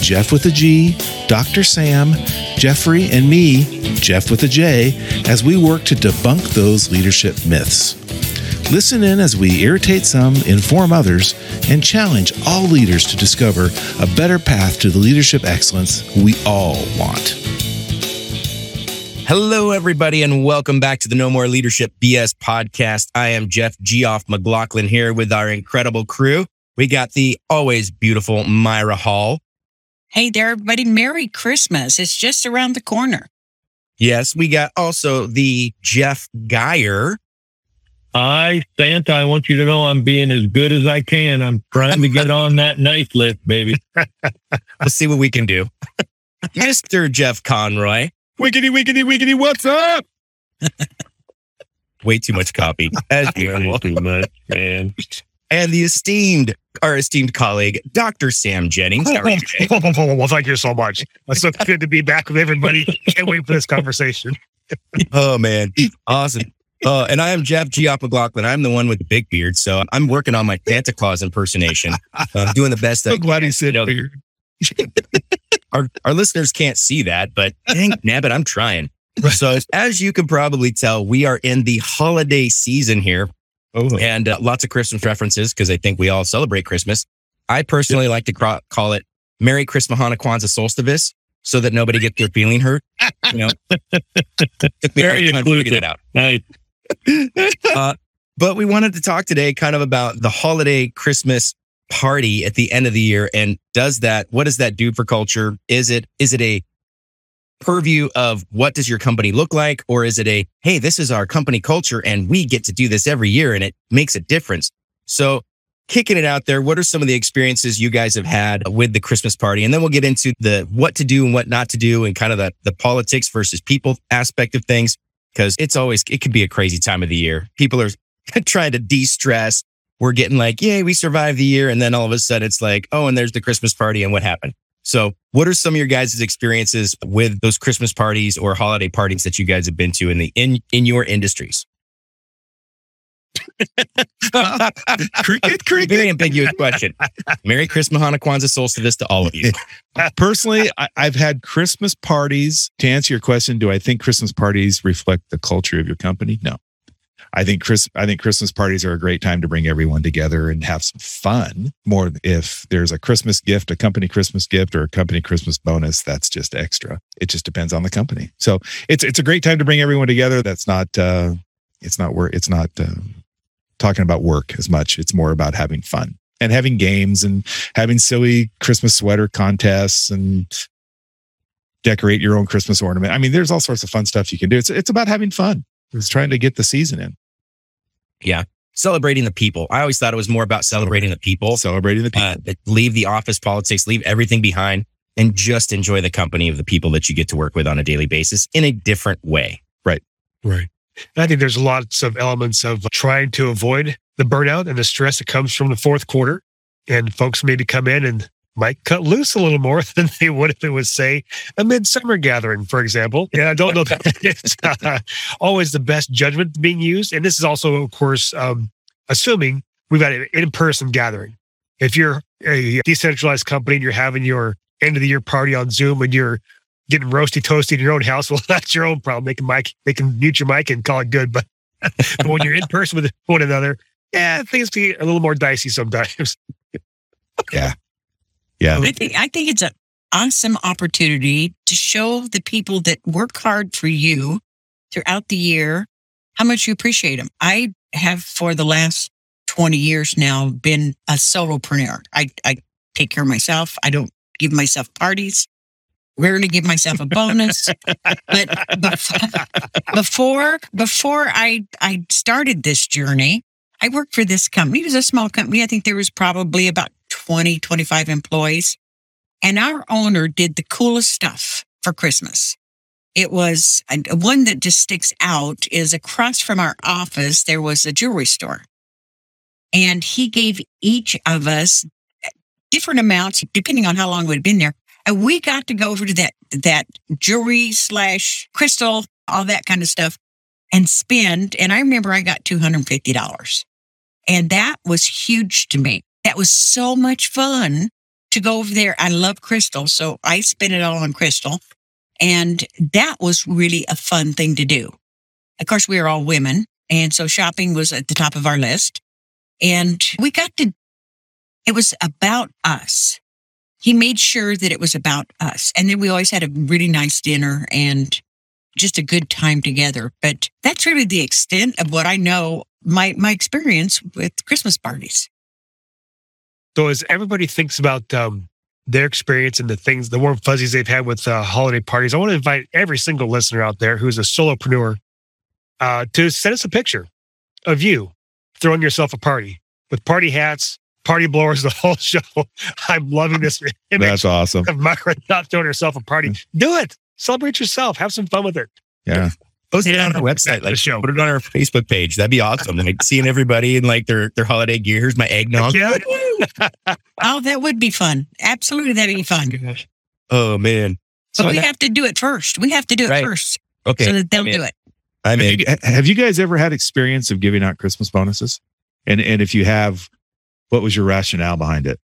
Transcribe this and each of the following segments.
Jeff with a G, Dr. Sam, Jeffrey, and me, Jeff with a J, as we work to debunk those leadership myths. Listen in as we irritate some, inform others, and challenge all leaders to discover a better path to the leadership excellence we all want. Hello, everybody, and welcome back to the No More Leadership BS podcast. I am Jeff Geoff McLaughlin here with our incredible crew. We got the always beautiful Myra Hall. Hey there, everybody. Merry Christmas. It's just around the corner. Yes, we got also the Jeff Geyer. I, Santa, I want you to know I'm being as good as I can. I'm trying to get on that nice list, baby. Let's see what we can do. Mr. Jeff Conroy. Wiggity, wiggity, wiggity, what's up? Way too much copy, as usual. too much, man. And the esteemed, our esteemed colleague, Dr. Sam Jennings. How are you well, thank you so much. It's so good to be back with everybody. Can't wait for this conversation. Oh, man. Awesome. Uh, and I am Jeff Geoff McLaughlin. I'm the one with the big beard. So I'm working on my Santa Claus impersonation. I'm doing the best I I'm glad he said You know, beard. our, our listeners can't see that, but dang nabbit, I'm trying. So as you can probably tell, we are in the holiday season here Oh, and uh, lots of Christmas references because I think we all celebrate Christmas. I personally like to cra- call it Merry Christmas, Hanukkah, Kwanzaa, Solstice so that nobody gets their feeling hurt. You know, took me a Very long time to figure that out. Nice. Uh, but we wanted to talk today kind of about the holiday Christmas party at the end of the year. And does that, what does that do for culture? Is it, is it a purview of what does your company look like? Or is it a, hey, this is our company culture and we get to do this every year and it makes a difference. So kicking it out there, what are some of the experiences you guys have had with the Christmas party? And then we'll get into the what to do and what not to do and kind of the, the politics versus people aspect of things because it's always it could be a crazy time of the year. People are trying to de-stress. We're getting like, yay, we survived the year, and then all of a sudden it's like, oh, and there's the Christmas party, and what happened? So, what are some of your guys' experiences with those Christmas parties or holiday parties that you guys have been to in the in in your industries? cricket, cricket. Very ambiguous question. Merry Christmas, Hanukkah, Kwanzaa, Solstice to all of you. Personally, I, I've had Christmas parties. To answer your question, do I think Christmas parties reflect the culture of your company? No. I think Chris. I think Christmas parties are a great time to bring everyone together and have some fun. More if there's a Christmas gift, a company Christmas gift, or a company Christmas bonus, that's just extra. It just depends on the company. So it's it's a great time to bring everyone together. That's not uh, it's not work. It's not uh, talking about work as much. It's more about having fun and having games and having silly Christmas sweater contests and decorate your own Christmas ornament. I mean, there's all sorts of fun stuff you can do. It's it's about having fun. It's trying to get the season in, Yeah. Celebrating the people. I always thought it was more about celebrating the people. celebrating the people. uh, leave the office politics, leave everything behind, and just enjoy the company of the people that you get to work with on a daily basis in a different way. Right. And I think there's lots of elements of trying to avoid the burnout and the stress that comes from the fourth quarter. And folks maybe come in and might cut loose a little more than they would if it was, say, a midsummer gathering, for example. And I don't know that it's uh, always the best judgment being used. And this is also, of course, um, assuming we've got an in person gathering. If you're a decentralized company and you're having your end of the year party on Zoom and you're getting roasty toasty in your own house, well, that's your own problem. They can mic, they can mute your mic and call it good. But, but when you're in person with one another, yeah, things get a little more dicey sometimes. yeah. I think I think it's an awesome opportunity to show the people that work hard for you throughout the year how much you appreciate them. I have for the last 20 years now been a solopreneur. I, I take care of myself. I don't give myself parties. Rarely give myself a bonus. but before before I I started this journey, I worked for this company. It was a small company. I think there was probably about 20, 25 employees. And our owner did the coolest stuff. for Christmas. It was one that just sticks out is across from our office, there was a jewelry store. And he gave each of us different amounts, depending on how long we'd been there. And we got to go over to that, that jewelry slash crystal, all that kind of stuff and spend. And I remember I got $250 and that was huge to me. That was so much fun to go over there. I love crystal. So I spent it all on crystal. And that was really a fun thing to do. Of course, we are all women. And so shopping was at the top of our list. And we got to, it was about us. He made sure that it was about us. And then we always had a really nice dinner and just a good time together. But that's really the extent of what I know my my experience with Christmas parties. So as everybody thinks about um, their experience and the things, the warm fuzzies they've had with uh, holiday parties, I want to invite every single listener out there who's a solopreneur uh, to send us a picture of you throwing yourself a party with party hats, party blowers, the whole show. I'm loving this image That's awesome. of Myra not throwing herself a party. Do it. Celebrate yourself. Have some fun with it. Yeah. Post it on our website, The like show. put it on our Facebook page. That'd be awesome. Like seeing everybody in like their their holiday gear. Here's my eggnog. Yeah. Oh, that would be fun. Absolutely, that'd be fun. Oh man. But So we that- have to do it first. We have to do it Right. first okay. so that they'll I'm in. do it. I mean. Have you guys ever had experience of giving out Christmas bonuses? And and if you have, what was your rationale behind it?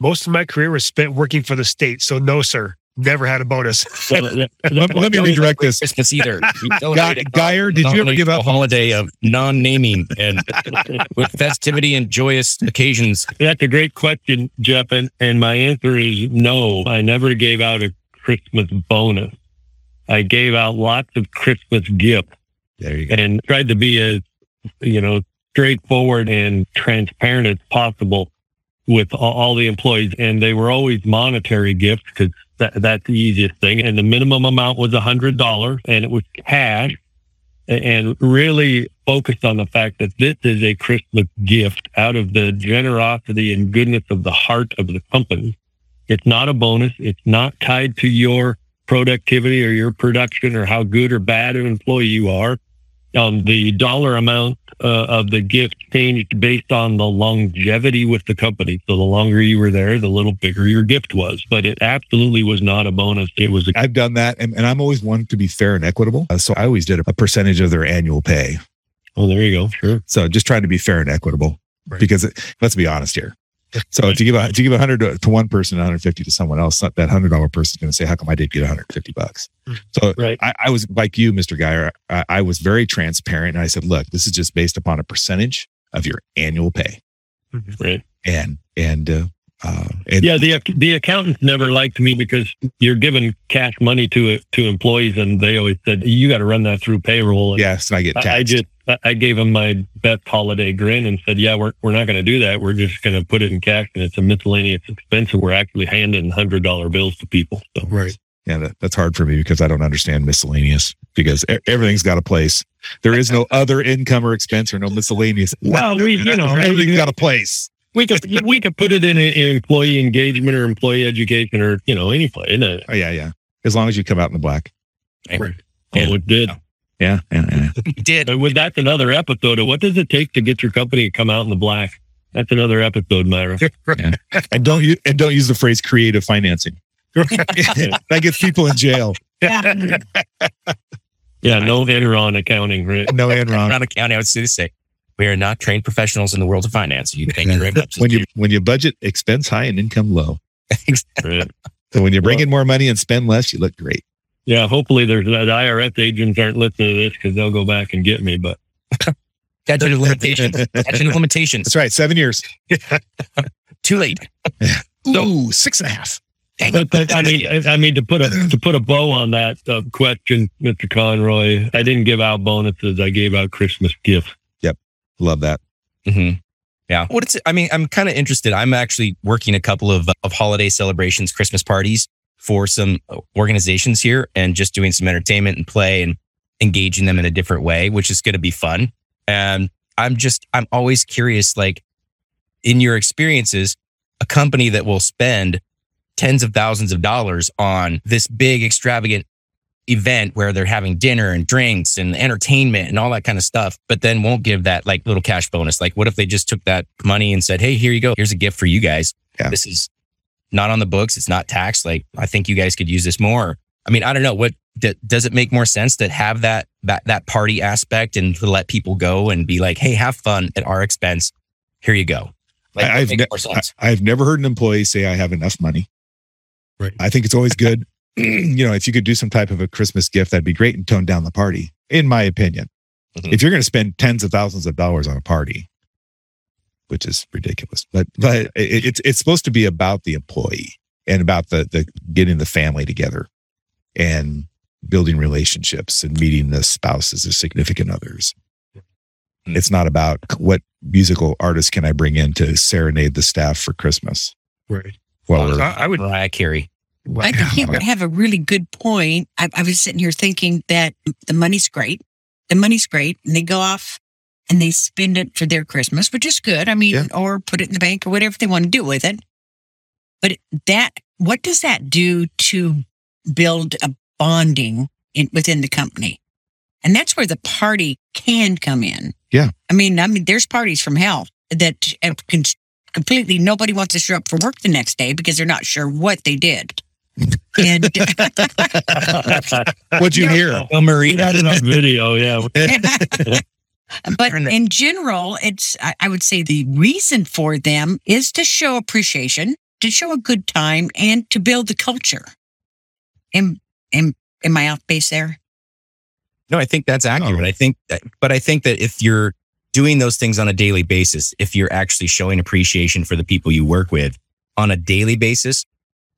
Most of my career was spent working for the state. So no, sir. Never had a bonus. Let, let me redirect this. Christmas either. Guy, Geyer, did you ever give a out? holiday of non-naming and with festivity and joyous occasions? That's a great question, Jeff. And, and my answer is no. I never gave out a Christmas bonus. I gave out lots of Christmas gifts There you go. and tried to be as, you know, straightforward and transparent as possible with all, the employees. And they were always monetary gifts because that, that's the easiest thing. And the minimum amount was a hundred dollars and it was cash and really focused on the fact that this is a Christmas gift out of the generosity and goodness of the heart of the company. It's not a bonus. It's not tied to your productivity or your production or how good or bad an employee you are. Um, the dollar amount uh, of the gift changed based on the longevity with the company. So the longer you were there, the little bigger your gift was. But it absolutely was not a bonus. It was a I've done that, and, and I'm always one to be fair and equitable. Uh, So I always did a percentage of their annual pay. oh, there you go. Sure. So just trying to be fair and equitable, Right. because it, let's be honest here. So if you give a, if you give a hundred to, to one person, one hundred fifty to someone else, that hundred dollar person is going to say, "How come I did get one hundred fifty bucks?" Mhm. So Right. I, I was like you, Mister Geyer. I, I was very transparent, and I said, "Look, this is just based upon a percentage of your annual pay." Right. And and uh, uh, and Yeah, the the accountants never liked me because you're giving cash money to to employees, and they always said you got to run that through payroll. And yes, and I get taxed. I, I just I- I gave him my best holiday grin and said, "Yeah, we're we're not going to do that. We're just going to put it in cash, and it's a miscellaneous expense, and we're actually handing hundred dollar bills to people." So Right. Yeah, that, that's hard for me because I don't understand miscellaneous because e- everything's got a place. There is no other income or expense or no miscellaneous. Well, we you know everything's got a place. we could we could put it in, in employee engagement or employee education or you know any place. In a, Oh yeah, yeah. As long as you come out in the black. Right. oh, it did. Yeah, yeah, yeah. You did. But with that's another episode of what does it take to get your company to come out in the black. That's another episode, Myra. And don't use and don't use the phrase creative financing. that gets people in jail. Yeah. Yeah, no Enron accounting, right? No Enron. Around the county, I would say, say we are not trained professionals in the world of finance. You thank you very much. When you when you budget expense high and income low. right. So when you bring in more money and spend less, you look great. Yeah, hopefully there's that IRS agents aren't listening to this because they'll go back and get me. But statute of limitations. Statute of limitations. That's right. Seven years. Too late. Ooh, six and a half. but, but I mean, I I mean to put a to put a bow on that uh, question, Mr. Conroy, I didn't give out bonuses. I gave out Christmas gifts. Yep, love that. hmm Yeah. What it's, I mean, I'm kind of interested. I'm actually working a couple of, of holiday celebrations, Christmas parties for some organizations here and just doing some entertainment and play and engaging them in a different way, which is going to be fun. And I'm just, I'm always curious, like in your experiences, a company that will spend tens of thousands of dollars on this big extravagant event where they're having dinner and drinks and entertainment and all that kind of stuff, but then won't give that like little cash bonus. Like, what if they just took that money and said, Hey, here you go. Here's a gift for you guys. Yeah. This is not on the books. It's not taxed. Like, I think you guys could use this more. I mean, I don't know what d- does it make more sense to have that, that, that party aspect and to let people go and be like, Hey, have fun at our expense. Here you go. Like, I- that I've makes ne- I, I've never heard an employee say I have enough money. Right. I think it's always good. you know, if you could do some type of a Christmas gift, that'd be great and tone down the party, in my opinion. Mhm. If you're going to spend tens of thousands of dollars on a party, which is ridiculous, but but it, it's it's supposed to be about the employee and about the the getting the family together and building relationships and meeting the spouses or significant others. Mhm. It's not about what musical artist can I bring in to serenade the staff for Christmas. Right. Well, So I, I would. Mariah Carey. I think you would have a really good point. I, I was sitting here thinking that the money's great. The money's great. And they go off and they spend it for their Christmas, which is good. I mean, Yeah. or put it in the bank or whatever they want to do with it. But that, what does that do to build a bonding in, within the company? And that's where the party can come in. Yeah. I mean, I mean, there's parties from hell that can completely nobody wants to show up for work the next day because they're not sure what they did. and what'd you Yeah. hear? Well, Marie, Got it on video. Yeah. but in general, it's I, I would say the reason for them is to show appreciation, to show a good time, and to build the culture. Am am am I off base there? No, I think that's accurate. Oh. I think that, but I think that if you're doing those things on a daily basis, if you're actually showing appreciation for the people you work with on a daily basis,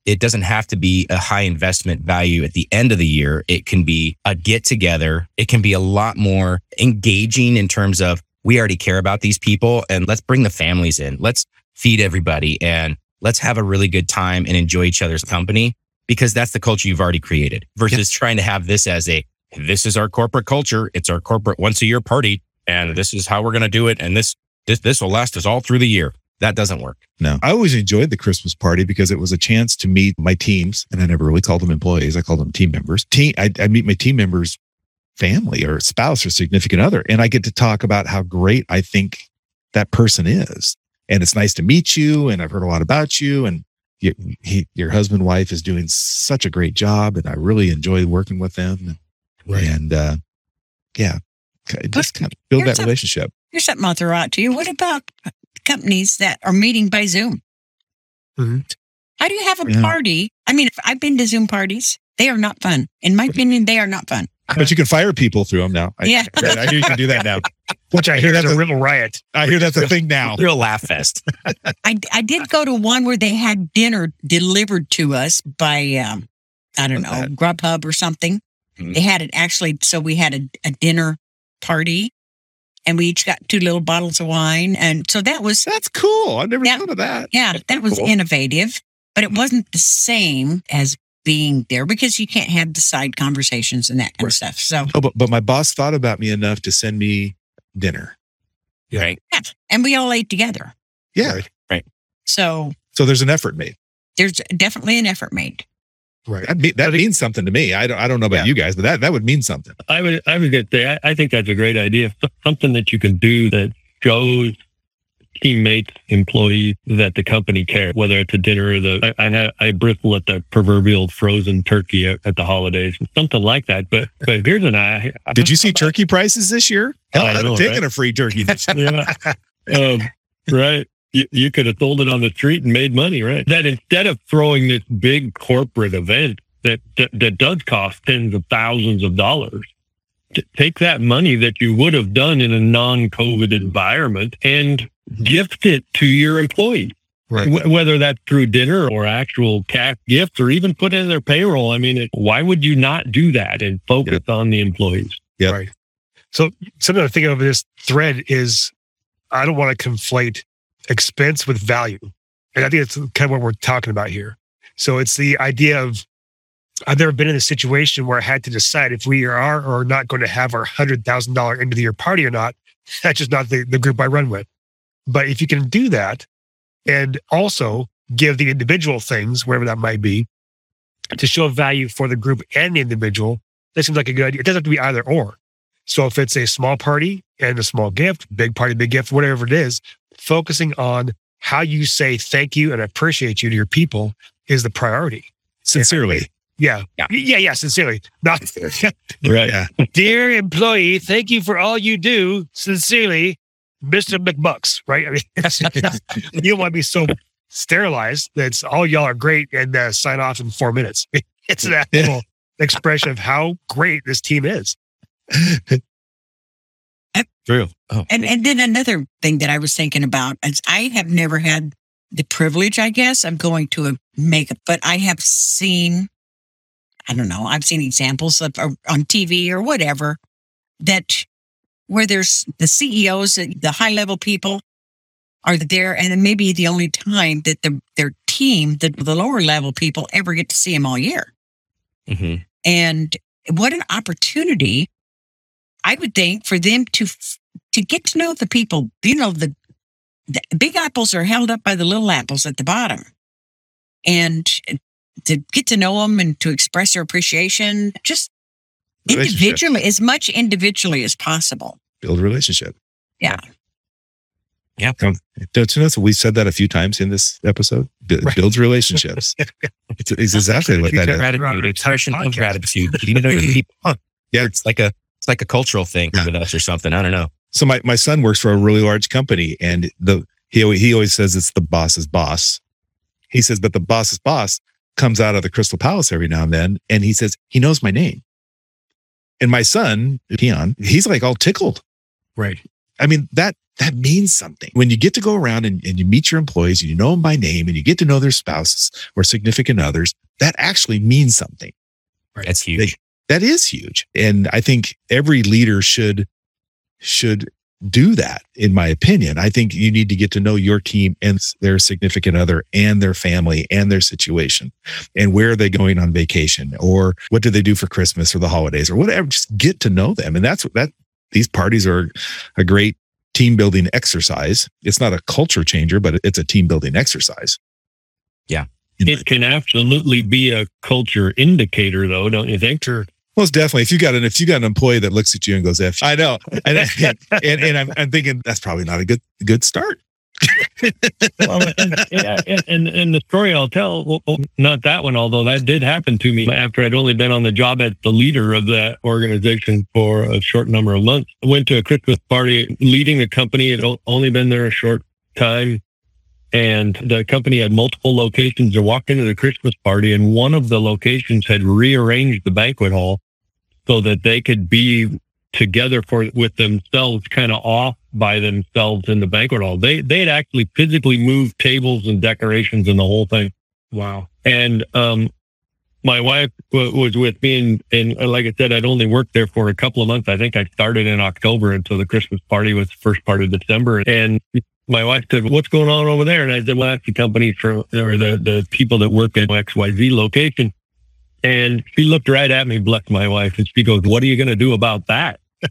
it doesn't have to be a high investment value at the end of the year. It can be a get together. It can be a lot more engaging in terms of we already care about these people and let's bring the families in. Let's feed everybody and let's have a really good time and enjoy each other's company because that's the culture you've already created versus trying to have this as a this is our corporate culture. It's our corporate once a year party, and this is how we're going to do it. And this this this will last us all through the year. That doesn't work. No, I always enjoyed the Christmas party because it was a chance to meet my teams, and I never really called them employees. I called them team members. Team, I, I meet my team members' family or spouse or significant other, and I get to talk about how great I think that person is. And it's nice to meet you, and I've heard a lot about you, and you, he, your husband, wife is doing such a great job, and I really enjoy working with them. And uh, yeah, just kind of build Here's that a- relationship. Here's something I'll throw out to you. What about companies that are meeting by Zoom? Mhm. How do you have a Yeah. party? I mean, if I've been to Zoom parties. They are not fun. In my opinion, they are not fun. But you can fire people through them now. I, Yeah. I hear you can do that now. Which I hear that's a real riot. I hear that's a thing now. Real laugh fest. I, I did go to one where they had dinner delivered to us by, um, I don't know, What's Grubhub or something. Mhm. They had it actually. So we had a, a dinner party and we each got two little bottles of wine. And so that was, That's cool. I've never Yeah. thought of that. yeah, that was Cool. innovative, but it wasn't the same as being there because you can't have the side conversations and that kind Right. of stuff. So, Oh, but, but my boss thought about me enough to send me dinner. Right. yeah. And we all ate together. Yeah. Right. So So there's an effort made. there's definitely an effort made. Right. That, me- that means something to me. I don't, I don't know about Yeah. you guys, but that, that would mean something. I would, I going to say, I, I think that's a great idea. Something that you can do that shows teammates, employees that the company cares, whether it's a dinner or the, I, I, I bristle at the proverbial frozen turkey at, at the holidays, something like that. But, but here's an I, Did you see turkey prices this year? Hell, I I'd have know, taken right? a free turkey. this year. Yeah. um, right. You, you could have sold it on the street and made money, right? That instead of throwing this big corporate event that, that, that does cost tens of thousands of dollars, t- take that money that you would have done in a non-COVID environment and gift it to your employees. Right. Wh- Whether that's through dinner or actual cash gifts or even put it in their payroll. I mean, it, why would you not do that and focus on the employees? Yep. Right. So something I'm thinking of this thread is I don't want to conflate expense with value. And I think that's kind of what we're talking about here. So it's the idea of I've never been in a situation where I had to decide if we are or are not going to have our hundred thousand dollar end of the year party or not. That's just not the, the group I run with. But if you can do that and also give the individual things, wherever that might be, to show value for the group and the individual. That seems like a good idea. It doesn't have to be either or. So if it's a small party and a small gift, big party, big gift, whatever it is, focusing on how you say thank you and appreciate you to your people is the priority. Sincerely. Yeah. Yeah. Yeah. Yeah. Sincerely. Not Right. Yeah. dear employee, thank you for all you do. Sincerely, Mr. McBucks, right? I mean, you don't want to be so sterilized that it's all y'all are great and uh, sign off in four minutes. It's an actual expression of how great this team is. True. Oh, And and then another thing that I was thinking about is I have never had the privilege, I guess, of going to a makeup, but I have seen, I don't know, I've seen examples of or on TV or whatever that where there's the CEOs, the high level people are there, and it may be the only time that the their team, the, the lower level people, ever get to see them all year. mhm. And what an opportunity I would think for them to to get to know the people. You know, the, the big apples are held up by the little apples at the bottom, and to get to know them and to express their appreciation, just individually, as much individually as possible. Build a relationship. Yeah. Yeah. Come- Don't you notice we said that a few times in this episode? Bu- Right. Builds relationships. it's, it's exactly what that is. Gratitude, expression of Podcast. gratitude. You know, people, Yeah. it's like a it's like a cultural thing Yeah. with us or something. I don't know. So my, my son works for a really large company and the he always, he always says it's the boss's boss. He says, but the boss's boss comes out of the Crystal Palace every now and then and he says, he knows my name. And my son, Keon, he's like all tickled. Right. I mean, that that means something. When you get to go around and, and you meet your employees and you know them by name and you get to know their spouses or significant others, that actually means something. That's huge. That is huge. And I think every leader should should do that, in my opinion. I think you need to get to know your team and their significant other and their family and their situation and where are they going on vacation or what do they do for Christmas or the holidays or whatever. Just get to know them. And that's what that these parties are a great team building exercise. It's not a culture changer, but it's a team building exercise. Yeah. It can absolutely be a culture indicator, though, don't you think? Sure. Most definitely. If you got an if you got an employee that looks at you and goes, "F," I know, and and, and I'm, I'm thinking that's probably not a good good start. well, and, and, and and the story I'll tell, well, well, not that one, although that did happen to me after I'd only been on the job as the leader of that organization for a short number of months. I went to a Christmas party leading the company. It o- only been there a short time. And the company had multiple locations. I walked into the Christmas party and one of the locations had rearranged the banquet hall so that they could be together for with themselves kind of off by themselves in the banquet hall. They they had actually physically moved tables and decorations and the whole thing. Wow. And um my wife w- was with me and, and uh, like I said, I'd only worked there for a couple of months. I think I started in October until the Christmas party was the first part of December. And my wife said, what's going on over there? And I said, well, that's the company for, or the, the people that work at XYZ location. And she looked right at me, bless my wife, and she goes, what are you going to do about that?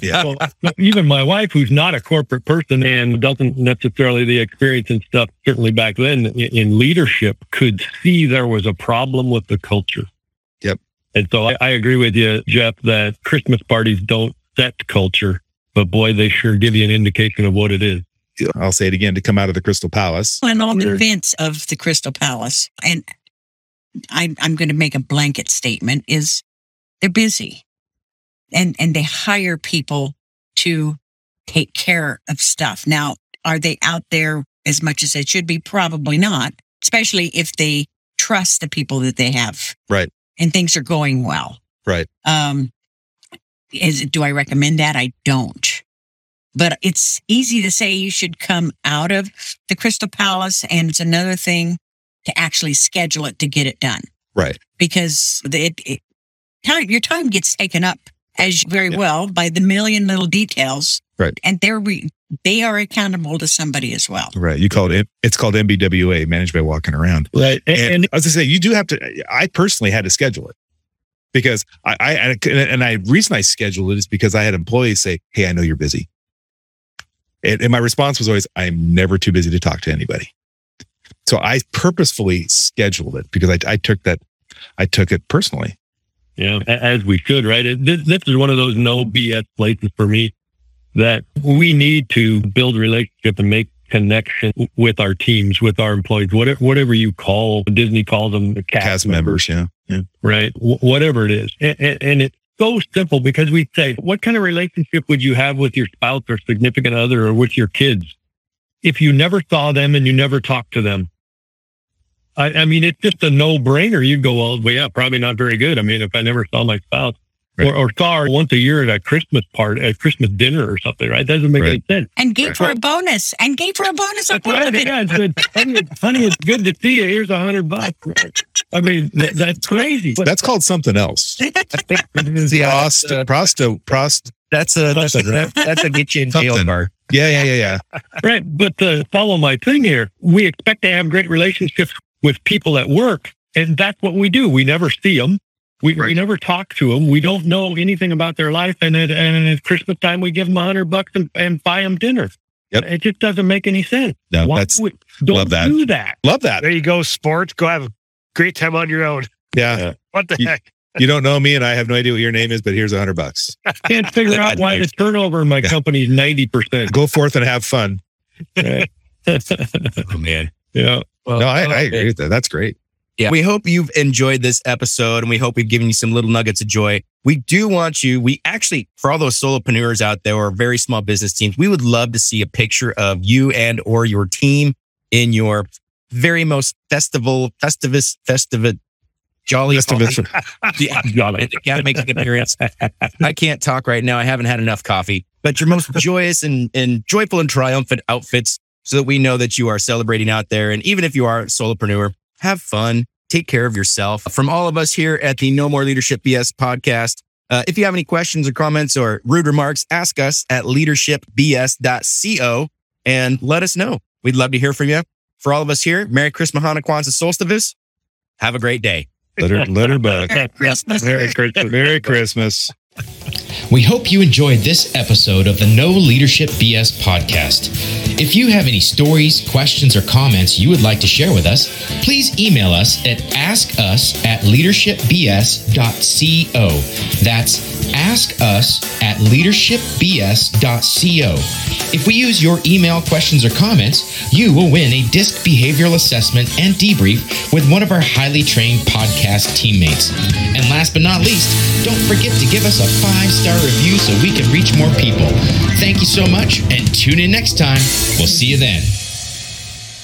Yeah. Well, even my wife, who's not a corporate person and doesn't necessarily the experience and stuff, certainly back then in, in leadership, could see there was a problem with the culture. Yep. And so I, I agree with you, Jeff, that Christmas parties don't set culture, but boy, they sure give you an indication of what it is. I'll say it again to come out of the Crystal Palace. And all the Sure. events of the Crystal Palace, and I, I'm going to make a blanket statement: is they're busy, and and they hire people to take care of stuff. Now, are they out there as much as they should be? Probably not, especially if they trust the people that they have, Right. And things are going well, Right. Um, is do I recommend that? I don't. But it's easy to say you should come out of the Crystal Palace, and it's another thing to actually schedule it to get it done Right. because the- it, it time your time gets taken up as very Yeah. well by the million little details, Right. And they're re, they are accountable to somebody as well. Right. You called it, it's called MBWA, managed by walking around. Right. And, And, as I say, you do have to, I personally had to schedule it because I, I, and- and I, reason I scheduled it is because I had employees say, Hey, I know you're busy. And, and my response was always, I'm never too busy to talk to anybody. So I purposefully scheduled it because I, I took that, I took it personally. Yeah, as we should, right? This, this is one of those no BS places for me that we need to build relationship and make connection with our teams, with our employees, whatever, whatever you call Disney calls them the cast, Cast members, yeah. yeah. right? W- whatever it is. And, and, and it's so simple because we say, what kind of relationship would you have with your spouse or significant other or with your kids if you never saw them and you never talked to them? I, I mean, it's just a no brainer. You'd go, well, well, yeah, probably not very good. I mean, if I never saw my spouse Right. or, or saw her once a year at a Christmas party, at Christmas dinner or something, right? That doesn't make Right. any sense. And gave her a bonus. And gave her a bonus. That's right. Yeah, it's good. honey, honey, it's good to see you. Here's a hundred bucks. I mean, that, that's crazy. But That's called something else. yeah, Prost, prosto, prost. that's a that's a that's a get you in jail Something. bar. Yeah, yeah, yeah, yeah. Right. But to follow my thing here, we expect to have great relationships with people at work. And that's what we do. We never see them. We, we never talk to them. We don't know anything about their life. And at, and at Christmas time, we give them a hundred bucks and, and buy them dinner. Yep. It just doesn't make any sense. No, Why that's would- don't love that. do that. love that. There you go, sport. Go have a great time on your own. Yeah. What the You- heck? You don't know me and I have no idea what your name is, but here's a hundred bucks. Can't figure out why the turnover in my company is 90%. Go forth and have fun. Oh man. yeah. No, I, I agree with that. That's great. Yeah. We hope you've enjoyed this episode and we hope we've given you some little nuggets of joy. We do want you, we actually, for all those solopreneurs out there or very small business teams, we would love to see a picture of you and or your team in your very most festival, festivus, festivus, jolly. Festivus. Yeah. Jolly. Gotta make an appearance. I can't talk right now. I haven't had enough coffee, but your most joyous and, and joyful and triumphant outfits so that we know that you are celebrating out there. And even if you are a solopreneur, have fun, take care of yourself. From all of us here at the No More Leadership BS podcast, uh, if you have any questions or comments or rude remarks, ask us at leadershipbs.co and let us know. We'd love to hear from you. For all of us here, Merry Christmas, Hanukkah, Kwanzaa, Solstice. Have a great day. Let her, let her buck. Merry Christmas. Merry Christmas. We hope you enjoyed this episode of the No Leadership BS podcast. If you have any stories, questions, or comments you would like to share with us, please email us at askus at leadershipbs.co. That's askus at leadershipbs.co. If we use your email questions or comments, you will win a DISC behavioral assessment and debrief with one of our highly trained podcast teammates. And last but not least, don't forget to give us a five star review so we can reach more people. Thank you so much and tune in next time. We'll see you then.